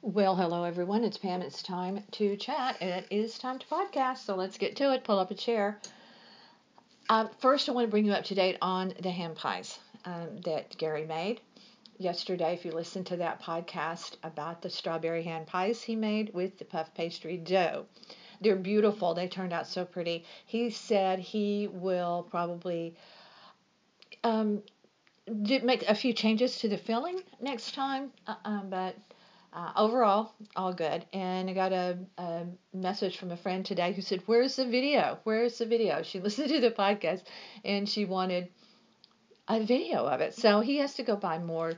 Well, hello everyone. It's Pam. It's time to chat. It is time to podcast. So let's get to it. Pull up a chair. Uh, first, I want to bring you up to date on the hand pies um, that Gary made yesterday. If you listened to that podcast about the strawberry hand pies he made with the puff pastry dough, they're beautiful. They turned out so pretty. He said he will probably um, make a few changes to the filling next time, uh, um, but uh, overall, all good. And I got a, a, message from a friend today who said, Where's the video? Where's the video? She listened to the podcast and she wanted a video of it. So he has to go buy more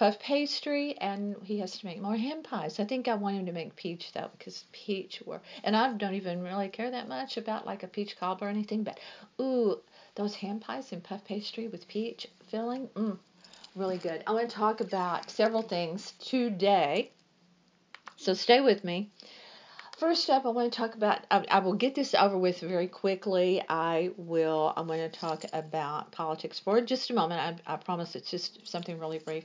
puff pastry and he has to make more hand pies. I think I want him to make peach though because peach were and I don't even really care that much about like a peach cobbler or anything, but ooh, those hand pies and puff pastry with peach filling, mm, really good. I want to talk about several things today. So stay with me. First up, I want to talk about. I, I will get this over with very quickly. I will. I'm going to talk about politics for just a moment. I, I promise it's just something really brief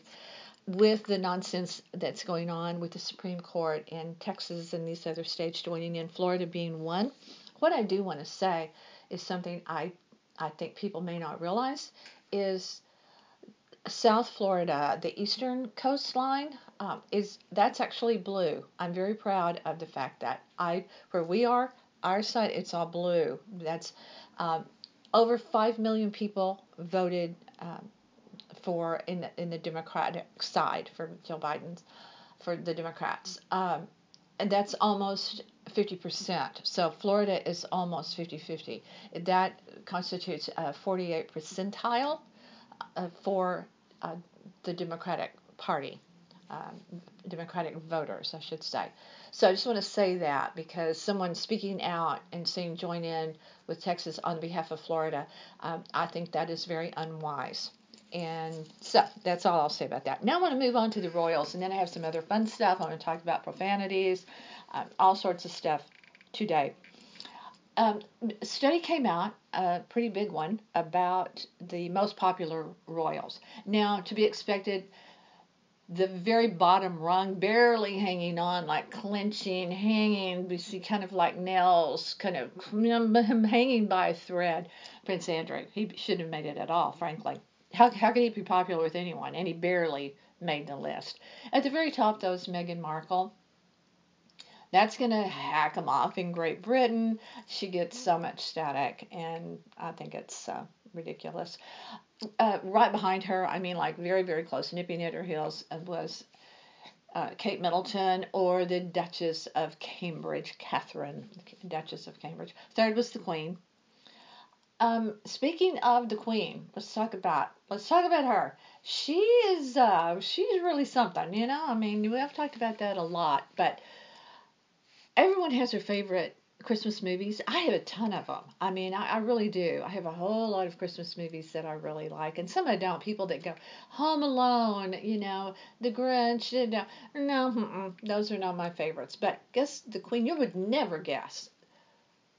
with the nonsense that's going on with the Supreme Court and Texas and these other states joining in, Florida being one, what I do want to say is something I I think people may not realize is South Florida, the eastern coastline um, is that's actually blue. I'm very proud of the fact that I where we are, our side it's all blue. That's um, over five million people voted um, for in the, in the Democratic side for Joe Biden's for the Democrats. Um, and that's almost 50%. So Florida is almost 50-50. That constitutes a 48 percentile uh, for uh, the Democratic Party, um, Democratic voters, I should say. So I just want to say that because someone speaking out and saying join in with Texas on behalf of Florida, um, I think that is very unwise. And so that's all I'll say about that. Now I want to move on to the Royals, and then I have some other fun stuff. I want to talk about profanities, um, all sorts of stuff today. Um, study came out, a pretty big one, about the most popular royals. Now, to be expected, the very bottom rung, barely hanging on, like clenching, hanging, we see kind of like nails, kind of hanging by a thread. Prince Andrew, he shouldn't have made it at all, frankly. How, how could he be popular with anyone? And he barely made the list. At the very top, though, is Meghan Markle. That's going to hack them off in Great Britain. She gets so much static, and I think it's uh, ridiculous. Uh, right behind her, I mean, like very, very close, nipping at her heels, uh, was uh, Kate Middleton or the Duchess of Cambridge, Catherine, Duchess of Cambridge. Third was the Queen. Um, speaking of the Queen, let's talk about let's talk about her. She is uh, she's really something, you know. I mean, we have talked about that a lot, but everyone has their favorite Christmas movies. I have a ton of them. I mean, I, I, really do. I have a whole lot of Christmas movies that I really like, and some I don't. People that go Home Alone, you know, The Grinch, you know, no, those are not my favorites. But guess the Queen, you would never guess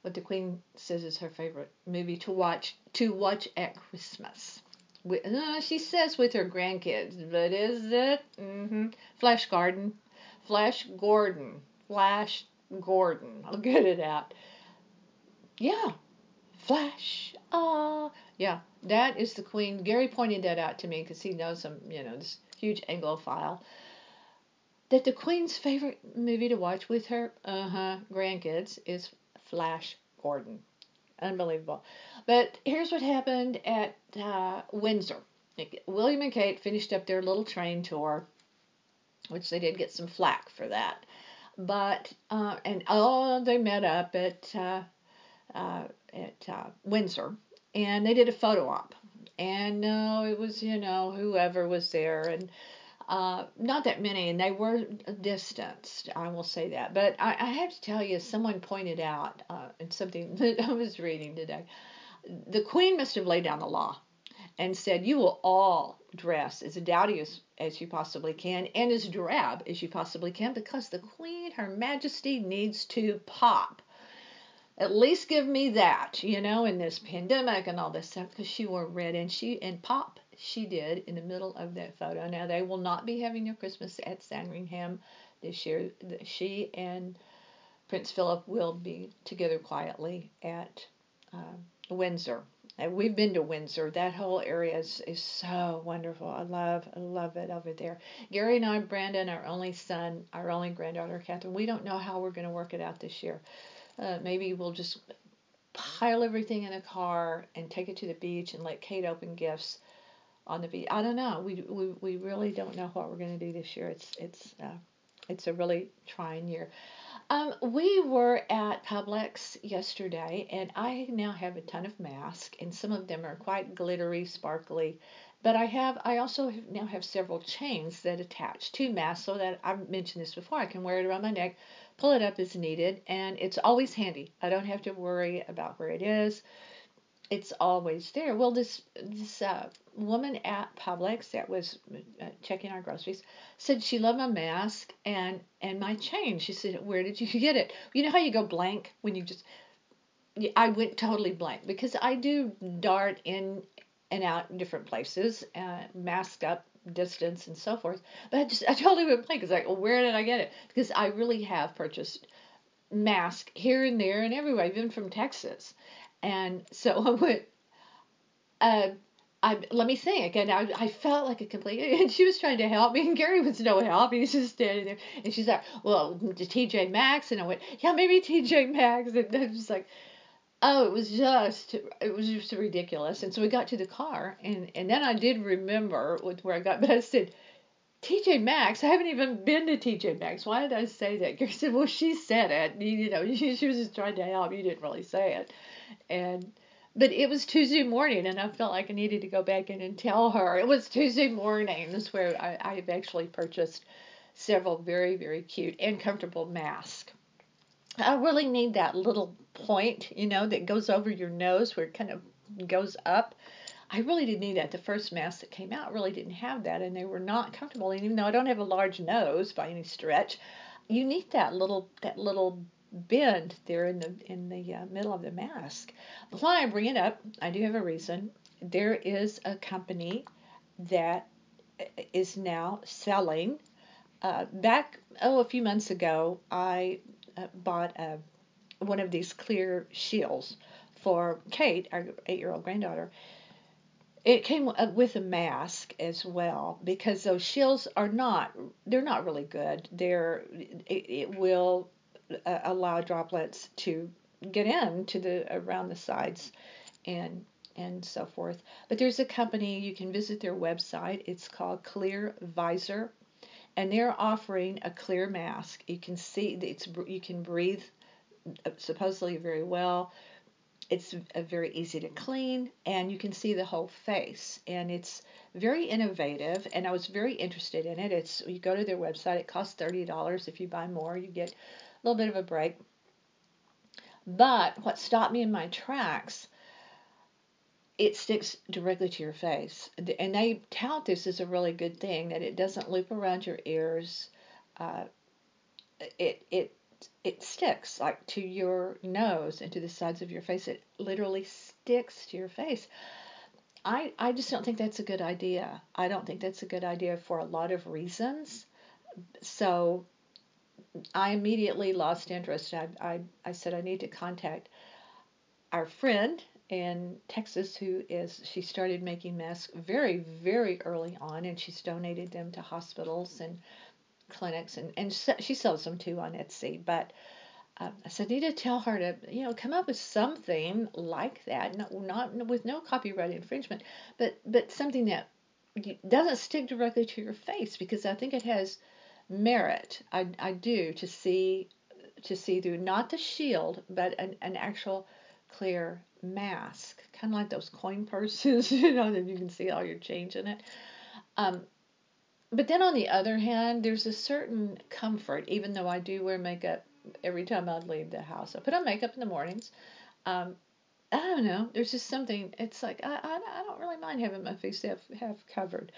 what the Queen says is her favorite movie to watch to watch at Christmas. Uh, she says with her grandkids, but is it? Mm-hmm. Flash Garden, Flash Gordon, Flash Gordon. I'll get it out. Yeah, Flash. Ah, yeah, that is the Queen. Gary pointed that out to me because he knows some, you know, this huge Anglophile. That the Queen's favorite movie to watch with her, uh huh, grandkids is Flash Gordon. Unbelievable. But here's what happened at uh, Windsor. William and Kate finished up their little train tour, which they did get some flack for that. But uh, and oh, they met up at uh, uh, at uh, Windsor, and they did a photo op. And no, it was you know whoever was there, and uh, not that many, and they were distanced. I will say that. But I, I have to tell you, someone pointed out uh, in something that I was reading today, the Queen must have laid down the law and said, "You will all dress as dowdy as you possibly can and as drab as you possibly can because the Queen, Her Majesty, needs to pop. At least give me that, you know, in this pandemic and all this stuff because she wore red and she and pop. she did in the middle of that photo. Now they will not be having their Christmas at Sandringham this year. She and Prince Philip will be together quietly at uh, Windsor. And we've been to Windsor. That whole area is, is so wonderful. I love I love it over there. Gary and I, Brandon, our only son, our only granddaughter, Catherine. We don't know how we're going to work it out this year. Uh, maybe we'll just pile everything in a car and take it to the beach and let Kate open gifts on the beach. I don't know. We we, we really don't know what we're going to do this year. It's it's uh, it's a really trying year. Um, we were at Publix yesterday, and I now have a ton of masks, and some of them are quite glittery, sparkly. But I have, I also have, now have several chains that attach to masks, so that I've mentioned this before. I can wear it around my neck, pull it up as needed, and it's always handy. I don't have to worry about where it is it's always there. Well, this this uh, woman at Publix that was uh, checking our groceries said she loved my mask and and my chain. She said, "Where did you get it?" You know how you go blank when you just. I went totally blank because I do dart in and out in different places, uh, mask up, distance, and so forth. But I just I totally went blank. It's like, well, where did I get it? Because I really have purchased mask here and there and everywhere, even from Texas. And so I went, uh, I, let me sing again. I, I felt like a complete, and she was trying to help me, and Gary was no help. He was just standing there. And she's like, well, TJ Maxx. And I went, yeah, maybe TJ Maxx. And I was like, oh, it was just, it was just ridiculous. And so we got to the car, and, and then I did remember where I got, but I said, TJ Maxx. I haven't even been to TJ Maxx. Why did I say that? Gary said, well, she said it. You, you know, she, she was just trying to help. You didn't really say it and but it was Tuesday morning, and I felt like I needed to go back in and tell her it was Tuesday morning. mornings where I, I've actually purchased several very, very cute and comfortable masks. I really need that little point, you know, that goes over your nose where it kind of goes up. I really didn't need that. The first mask that came out really didn't have that, and they were not comfortable. And even though I don't have a large nose by any stretch, you need that little that little bend there in the in the uh, middle of the mask. But why I bring it up, I do have a reason. There is a company that uh, now selling. Uh, back oh a few months ago, I uh, bought a one of these clear shields for Kate, our eight-year-old granddaughter. It came uh, with a mask as well because those shields are not they're not really good. They're it, it will uh, allow droplets to get in to the around the sides and and so forth. But there's a company you can visit their website. It's called Clear Visor, and they're offering a clear mask. You can see it's you can breathe uh, supposedly very well. It's very easy to clean, and you can see the whole face. And it's very innovative, and I was very interested in it. It's you go to their website. It costs thirty dollars. If you buy more, you get a little bit of a break. But what stopped me in my tracks, it sticks directly to your face. And they tout this as a really good thing that it doesn't loop around your ears. Uh, it it it sticks like to your nose and to the sides of your face. It literally sticks to your face. I, I just don't think that's a good idea. I don't think that's a good idea for a lot of reasons. So I immediately lost interest. I, I, I said I need to contact our friend in Texas who is she started making masks very very early on and she's donated them to hospitals and clinics and and she sells them too on Etsy but uh, I said need to tell her to you know come up with something like that not, not with no copyright infringement but but something that doesn't stick directly to your face because I think it has merit. I, I do to see to see through not the shield, but an, an actual clear mask, kind of like those coin purses, you know, that you can see all your change in it. Um, but then on the other hand, there's a certain comfort, even though I do wear makeup every time I leave the house. I put on makeup in the mornings. Um, I don't know. There's just something. It's like I, I, I don't really mind having my face half have covered.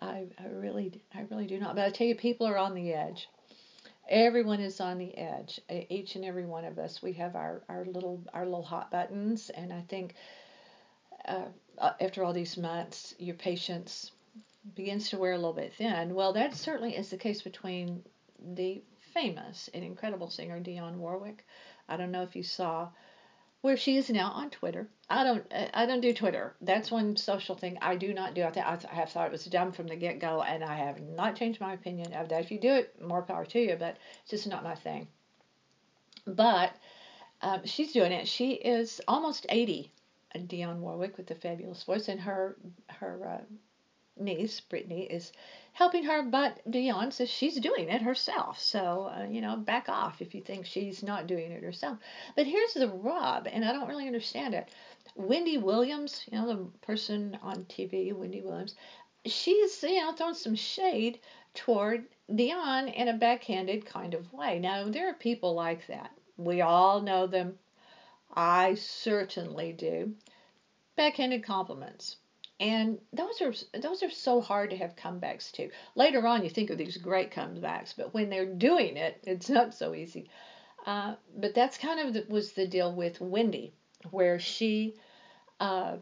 I, I really I really do not. But I tell you, people are on the edge. Everyone is on the edge. Each and every one of us. We have our, our little our little hot buttons, and I think uh, after all these months, your patience begins to wear a little bit thin. Well, that certainly is the case between the famous and incredible singer Dionne Warwick. I don't know if you saw where she is now on Twitter. I don't I don't do Twitter. That's one social thing I do not do. I, th- I have thought it was dumb from the get go, and I have not changed my opinion of that. If you do it, more power to you, but it's just not my thing. But um, she's doing it. She is almost 80, Dionne Warwick with the fabulous voice, and her her uh, niece Brittany is helping her, but Dionne says she's doing it herself. So uh, you know, back off if you think she's not doing it herself. But here's the rub, and I don't really understand it. Wendy Williams, you know, the person on TV, Wendy Williams, she's you know throwing some shade toward Dionne in a backhanded kind of way. Now there are people like that. We all know them. I certainly do. Backhanded compliments and those are those are so hard to have comebacks to. Later on, you think of these great comebacks, but when they're doing it, it's not so easy. Uh, but that's kind of the, was the deal with Wendy, where she uh,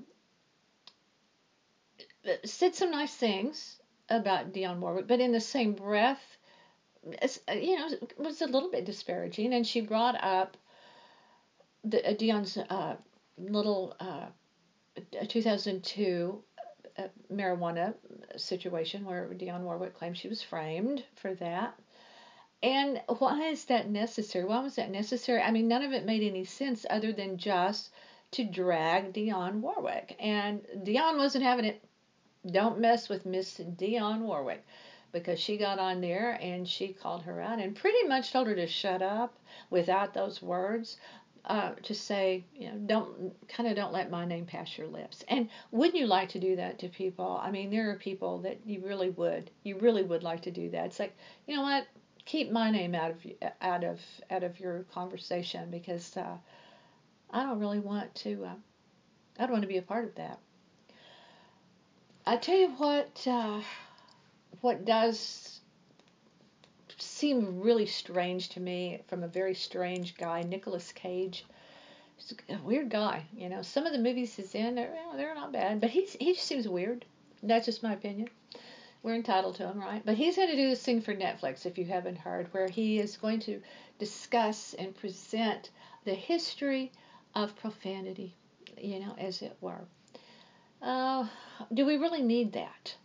said some nice things about Dionne Warwick, but in the same breath, you know, was a little bit disparaging. And she brought up the uh, Dionne's uh, little uh, 2002 marijuana situation where Dionne Warwick claims she was framed for that. And why is that necessary? Why was that necessary? I mean, none of it made any sense other than just to drag Dionne Warwick. And Dionne wasn't having it. Don't mess with Miss Dionne Warwick because she got on there and she called her out and pretty much told her to shut up without those words uh, to say, you know, don't kind of don't let my name pass your lips. And wouldn't you like to do that to people? I mean, there are people that you really would, you really would like to do that. It's like, you know what? Keep my name out of out of out of your conversation because uh, I don't really want to. Uh, I don't want to be a part of that. I tell you what. Uh, what does seemed really strange to me from a very strange guy, Nicolas Cage. He's a weird guy, you know. Some of the movies he's in, they're, they're not bad, but he's, he just seems weird. That's just my opinion. We're entitled to him, right? But he's going to do this thing for Netflix, if you haven't heard, where he is going to discuss and present the history of profanity, you know, as it were. Uh, do we really need that?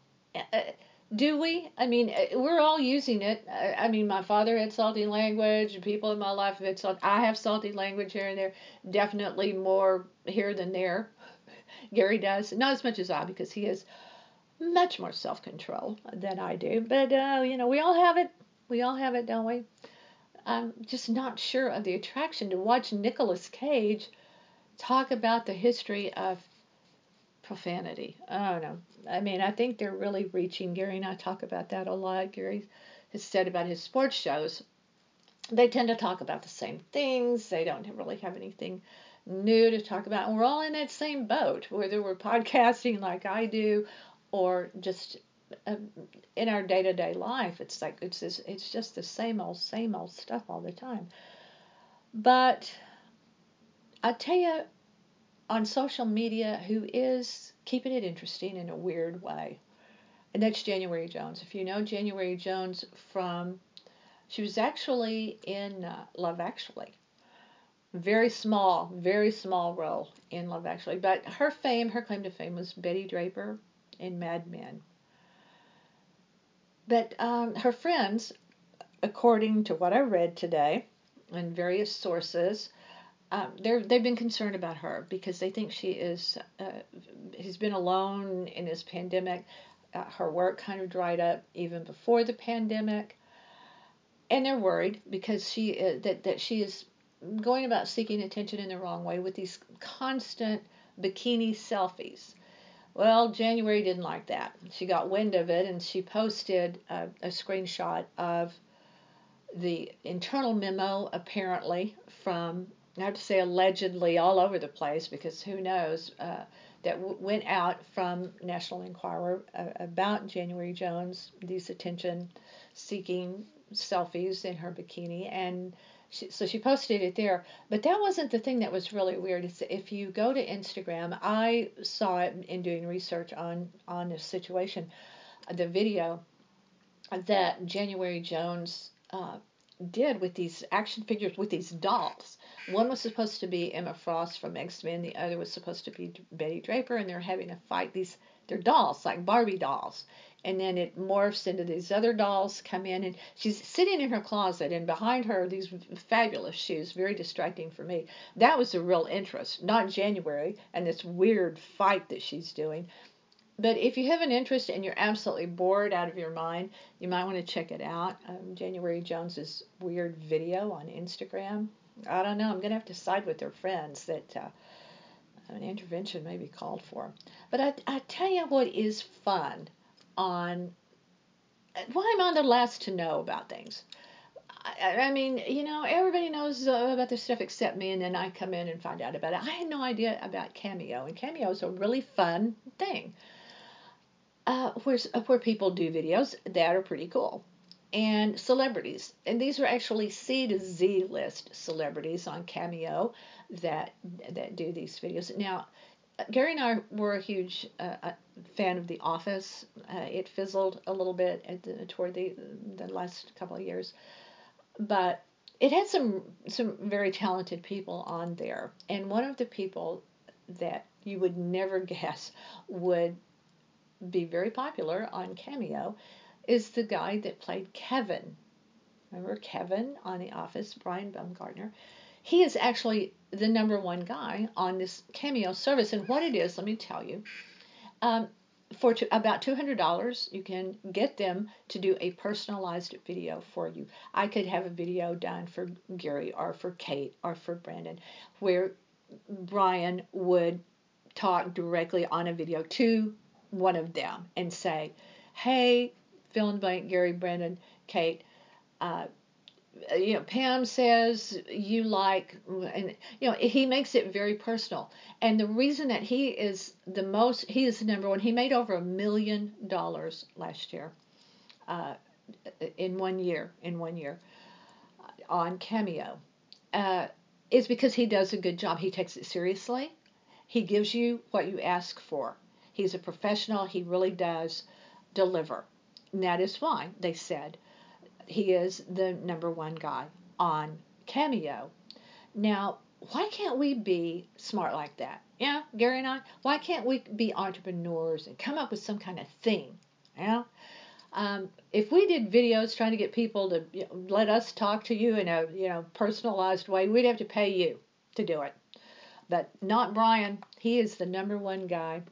Do we? I mean, uh, we're all using it. I mean, my father had salty language. People in my life have had salty. I have salty language here and there. Definitely more here than there. Gary does. Not as much as I, because he has much more self control than I do. But, uh, you know, we all have it. We all have it, don't we? I'm just not sure of the attraction to watch Nicolas Cage talk about the history of profanity. Oh no. I mean, I think they're really reaching. Gary and I talk about that a lot. Gary has said about his sports shows. They tend to talk about the same things. They don't really have anything new to talk about. And we're all in that same boat, whether we're podcasting like I do or just um, in our day to day life. It's like it's this, it's just the same old, same old stuff all the time. But I tell you, on social media who is keeping it interesting in a weird way. And that's January Jones. If you know January Jones from, she was actually in uh, Love Actually. Very small, very small role in Love Actually. But her fame, her claim to fame was Betty Draper in Mad Men. But um, her friends, according to what I read today in various sources, um, they're they've been concerned about her because they think she is uh, has been alone in this pandemic. Uh, her work kind of dried up even before the pandemic, and they're worried because she is, that that she is going about seeking attention in the wrong way with these constant bikini selfies. Well, January didn't like that. She got wind of it and she posted a, a screenshot of the internal memo apparently from I have to say allegedly all over the place because who knows, uh, that w- went out from National Enquirer uh, about January Jones, these attention seeking selfies in her bikini. And she, so she posted it there. But that wasn't the thing that was really weird. It's if you go to Instagram, I saw it in doing research on on this situation, the video that January Jones uh, did with these action figures with these dolls. One was supposed to be Emma Frost from X Men. The other was supposed to be Betty Draper, and they're having a fight. These they're dolls like Barbie dolls, and then it morphs into these other dolls come in, and she's sitting in her closet, and behind her these fabulous shoes, very distracting for me. That was the real interest, not January and this weird fight that she's doing. But if you have an interest and you're absolutely bored out of your mind, you might want to check it out. Um, January Jones's weird video on Instagram. I don't know. I'm going to have to side with their friends that uh, an intervention may be called for. But I, I tell you what is fun on. why I'm on the last to know about things. I, I mean, you know, everybody knows uh, about this stuff except me, and then I come in and find out about it. I had no idea about Cameo, and Cameo is a really fun thing uh, where, where people do videos that are pretty cool. And celebrities, and these are actually C to Z list celebrities on Cameo that that do these videos. Now, Gary and I were a huge uh, fan of The Office. Uh, it fizzled a little bit at the, toward the the last couple of years, but it had some some very talented people on there. And one of the people that you would never guess would be very popular on Cameo is the guy that played Kevin. Remember Kevin on The Office, Brian Baumgartner? He is actually the number one guy on this Cameo service. And what it is, let me tell you. Um, for about $200, you can get them to do a personalized video for you. I could have a video done for Gary or for Kate or for Brandon where Brian would talk directly on a video to one of them and say, hey, fill in blank, Gary, Brandon, Kate, uh, you know, Pam says you like, and you know, he makes it very personal. And the reason that he is the most, he is the number one. He made over a million dollars last year, uh, in one year, in one year, on Cameo, uh, is because he does a good job. He takes it seriously. He gives you what you ask for. He's a professional. He really does deliver. And that is why they said he is the number one guy on Cameo. Now, why can't we be smart like that? Yeah, Gary and I. Why can't we be entrepreneurs and come up with some kind of thing? Yeah. Um, if we did videos trying to get people to you know, let us talk to you in a you know personalized way, we'd have to pay you to do it. But not Brian. He is the number one guy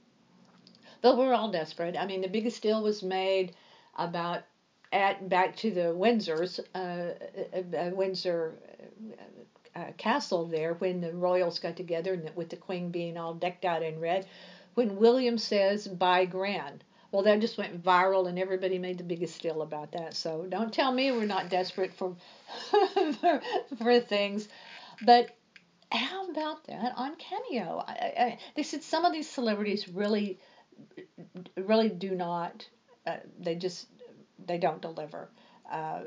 but we're all desperate. I mean, the biggest deal was made about at back to the Windsors, uh, uh, uh Windsor uh, castle there when the royals got together and with the queen being all decked out in red. When William says "By grand," well, that just went viral and everybody made the biggest deal about that. So don't tell me we're not desperate for for, for things, but how about that on Cameo? I, I, they said some of these celebrities really really do not. Uh, they just they don't deliver. Uh,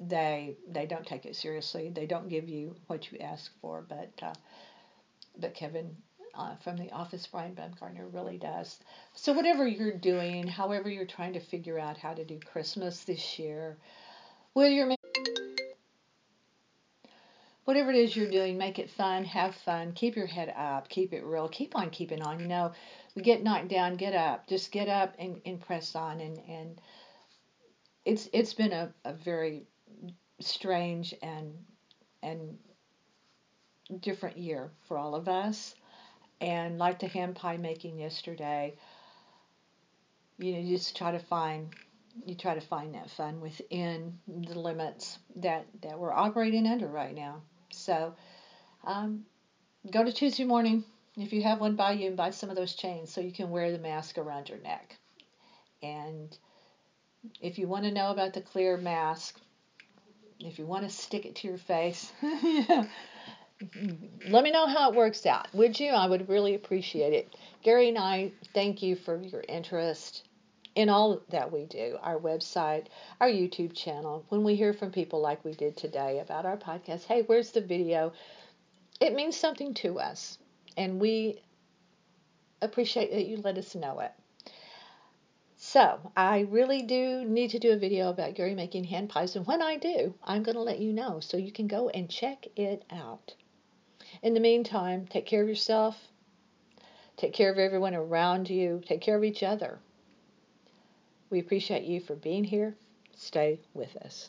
they they don't take it seriously. They don't give you what you ask for. But uh, but Kevin uh, from the office, Brian Baumgartner really does. So whatever you're doing, however you're trying to figure out how to do Christmas this year, whether you're whatever it is you're doing, make it fun, have fun, keep your head up, keep it real, keep on keeping on. You know, we get knocked down, get up, just get up and, and press on. And, and it's it's been a, a very strange and and different year for all of us. And like the hand pie making yesterday, you know, you just try to find you try to find that fun within the limits that that we're operating under right now. So um, go to Tuesday morning if you have one by you and buy some of those chains so you can wear the mask around your neck. And if you want to know about the clear mask, if you want to stick it to your face, let me know how it works out. Would you? I would really appreciate it. Gary and I thank you for your interest in all that we do our website, our YouTube channel. When we hear from people like we did today about our podcast, hey, where's the video? It means something to us, and we appreciate that you let us know it. So, I really do need to do a video about Gary making hand pies, and when I do, I'm going to let you know so you can go and check it out. In the meantime, take care of yourself, take care of everyone around you, take care of each other. We appreciate you for being here. Stay with us.